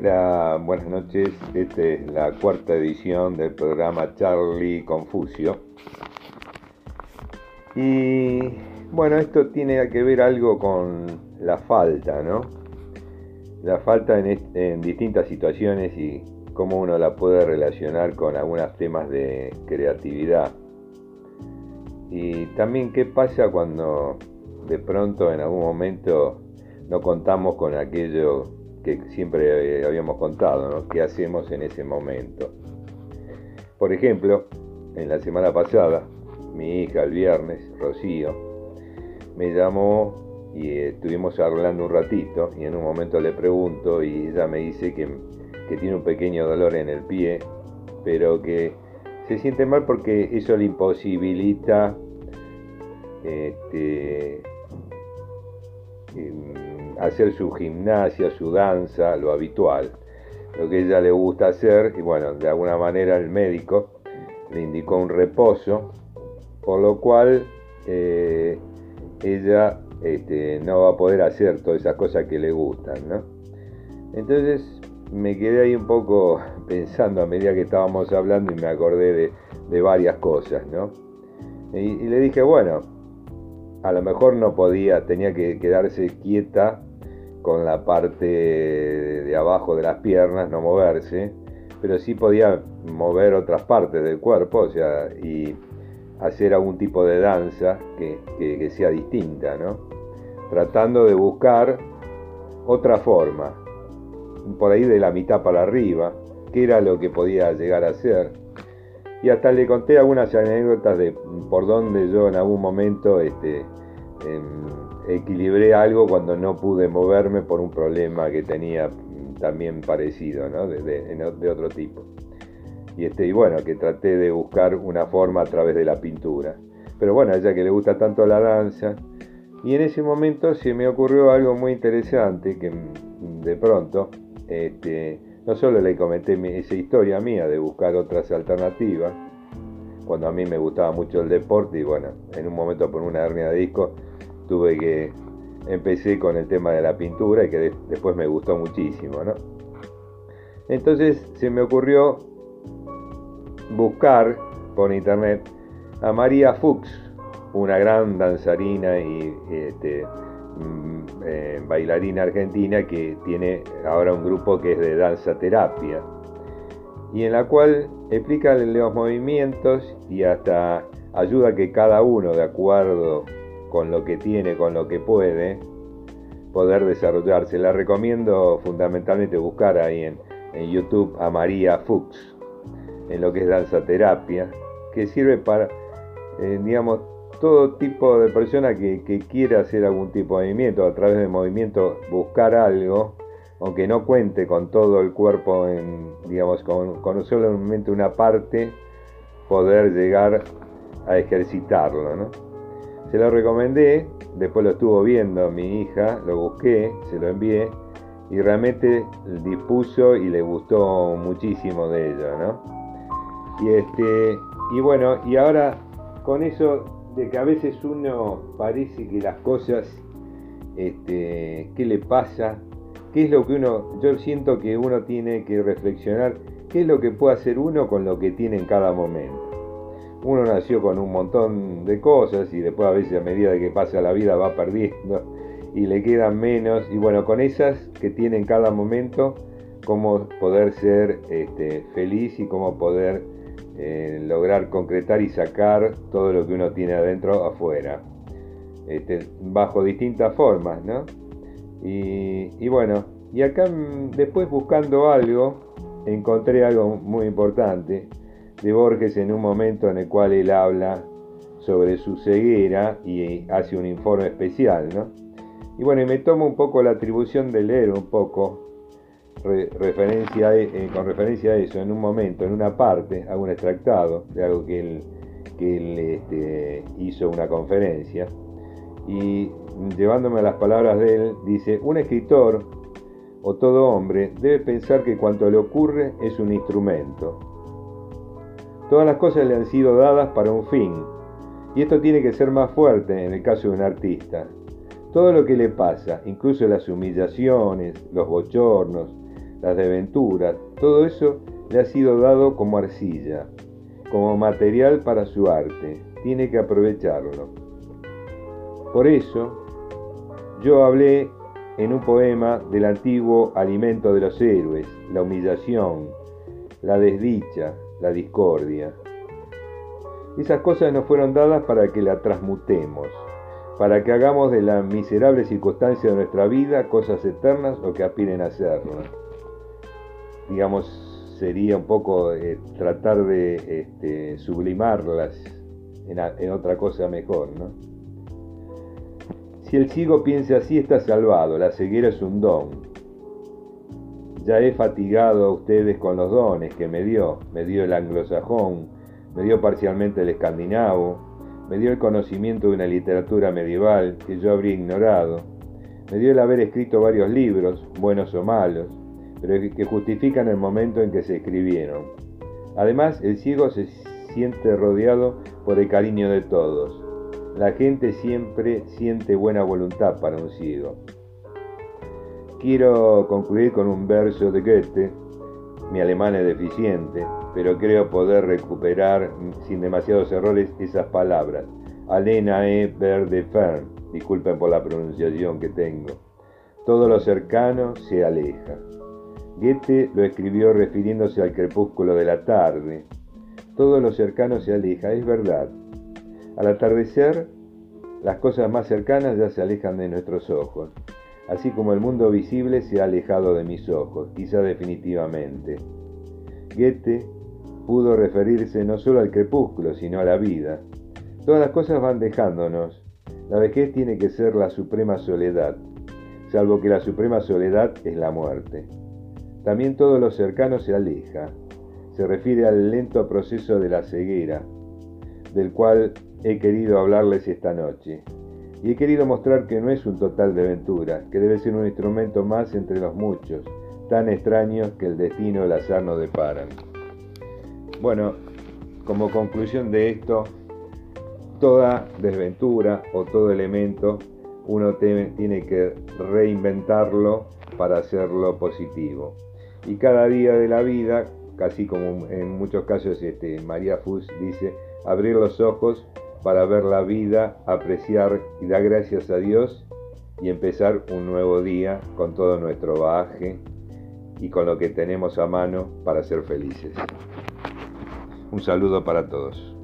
Hola, buenas noches. Esta es la cuarta edición del programa Charlie Confucio. Y bueno, esto tiene que ver algo con la falta, ¿no? La falta en, distintas situaciones y cómo uno la puede relacionar con algunos temas de creatividad. Y también qué pasa cuando de pronto en algún momento no contamos con aquello siempre habíamos contado, ¿no? ¿Qué hacemos en ese momento? Por ejemplo, en la semana pasada, mi hija el viernes, Rocío, me llamó y estuvimos hablando un ratito y en un momento le pregunto y ella me dice que, que tiene un pequeño dolor en el pie, pero que se siente mal porque eso le imposibilita este, em, hacer su gimnasia, su danza, lo habitual, lo que ella le gusta hacer, y bueno, de alguna manera el médico le indicó un reposo, por lo cual eh, ella este, no va a poder hacer todas esas cosas que le gustan, ¿no? Entonces me quedé ahí un poco pensando a medida que estábamos hablando y me acordé de, varias cosas, ¿no? y le dije, bueno, a lo mejor no podía, tenía que quedarse quieta con la parte de abajo de las piernas, no moverse, pero sí podía mover otras partes del cuerpo, o sea, y hacer algún tipo de danza que, sea distinta, ¿no? Tratando de buscar otra forma, por ahí de la mitad para arriba, que era lo que podía llegar a ser. Y hasta le conté algunas anécdotas de por donde yo en algún momento este, em, equilibré algo cuando no pude moverme por un problema que tenía también parecido, ¿no? de, otro tipo. Y, este, y bueno, que traté de buscar una forma a través de la pintura. Pero bueno, ella que le gusta tanto la danza, y en ese momento se me ocurrió algo muy interesante que de pronto, este, no solo le comenté esa historia mía de buscar otras alternativas, cuando a mí me gustaba mucho el deporte y bueno, en un momento por una hernia de disco tuve que empecé con el tema de la pintura y que después me gustó muchísimo, ¿no? Entonces se me ocurrió buscar por internet a María Fuchs, una gran danzarina y este, mm, eh, bailarina argentina que tiene ahora un grupo que es de danza terapia y en la cual explica los movimientos y hasta ayuda a que cada uno de acuerdo con lo que tiene, con lo que puede, poder desarrollarse. La recomiendo fundamentalmente buscar ahí en, YouTube a María Fuchs, en lo que es danza terapia, que sirve para, eh, digamos, todo tipo de persona que, quiera hacer algún tipo de movimiento, a través del movimiento buscar algo, aunque no cuente con todo el cuerpo, en, digamos, con, con solamente una parte, poder llegar a ejercitarlo, ¿no? Se lo recomendé, después lo estuvo viendo mi hija, lo busqué, se lo envié y realmente dispuso y le gustó muchísimo de ello, ¿no? Y este y bueno, y ahora con eso de que a veces uno parece que las cosas este, ¿qué le pasa? ¿Qué es lo que uno yo siento que uno tiene que reflexionar qué es lo que puede hacer uno con lo que tiene en cada momento? Uno nació con un montón de cosas y después a veces a medida que pasa la vida va perdiendo y le quedan menos. Y bueno, con esas que tiene en cada momento, cómo poder ser este, feliz y cómo poder eh, lograr concretar y sacar todo lo que uno tiene adentro afuera. Este, bajo distintas formas, ¿no? Y, y bueno, y acá mm, después buscando algo, encontré algo muy importante de Borges en un momento en el cual él habla sobre su ceguera y hace un informe especial, ¿no? Y bueno, me tomo un poco la atribución de leer un poco referencia e, eh, con referencia a eso, en un momento, en una parte, hago un extractado de algo que él, que él este, hizo una conferencia, y llevándome a las palabras de él, dice, un escritor o todo hombre debe pensar que cuanto le ocurre es un instrumento, Todas las cosas le han sido dadas para un fin, y esto tiene que ser más fuerte en el caso de un artista. Todo lo que le pasa, incluso las humillaciones, los bochornos, las desventuras, todo eso le ha sido dado como arcilla, como material para su arte. Tiene que aprovecharlo. Por eso, yo hablé en un poema del antiguo alimento de los héroes, la humillación, la desdicha, la discordia. Esas cosas nos fueron dadas para que la transmutemos, para que hagamos de la miserable circunstancia de nuestra vida cosas eternas o que aspiren a serlo. Digamos, sería un poco eh, tratar de este, sublimarlas en, otra cosa mejor. Si el ciego piensa así, está salvado, la ceguera es un don. Ya he fatigado a ustedes con los dones que me dio, me dio el anglosajón, me dio parcialmente el escandinavo, me dio el conocimiento de una literatura medieval que yo habría ignorado, me dio el haber escrito varios libros, buenos o malos, pero que justifican el momento en que se escribieron. Además, el ciego se siente rodeado por el cariño de todos. La gente siempre siente buena voluntad para un ciego. Quiero concluir con un verso de Goethe. Mi alemán es deficiente, pero creo poder recuperar sin demasiados errores esas palabras. Alena e verde. Disculpen por la pronunciación que tengo. Todo lo cercano se aleja. Goethe lo escribió refiriéndose al crepúsculo de la tarde. Todo lo cercano se aleja, es verdad. Al atardecer, las cosas más cercanas ya se alejan de nuestros ojos, así como el mundo visible se ha alejado de mis ojos, quizá definitivamente. Goethe pudo referirse no solo al crepúsculo, sino a la vida. Todas las cosas van dejándonos. La vejez tiene que ser la suprema soledad, salvo que la suprema soledad es la muerte. También todo lo cercano se aleja. Se refiere al lento proceso de la ceguera, del cual he querido hablarles esta noche. Y he querido mostrar que no es un total de aventura, que debe ser un instrumento más entre los muchos, tan extraños que el destino y el azar nos deparan. Bueno, como conclusión de esto, toda desventura o todo elemento uno tiene que reinventarlo para hacerlo positivo y cada día de la vida, casi como en muchos casos este, María Fus dice, abrir los ojos para ver la vida, apreciar y dar gracias a Dios y empezar un nuevo día con todo nuestro bagaje y con lo que tenemos a mano para ser felices. Un saludo para todos.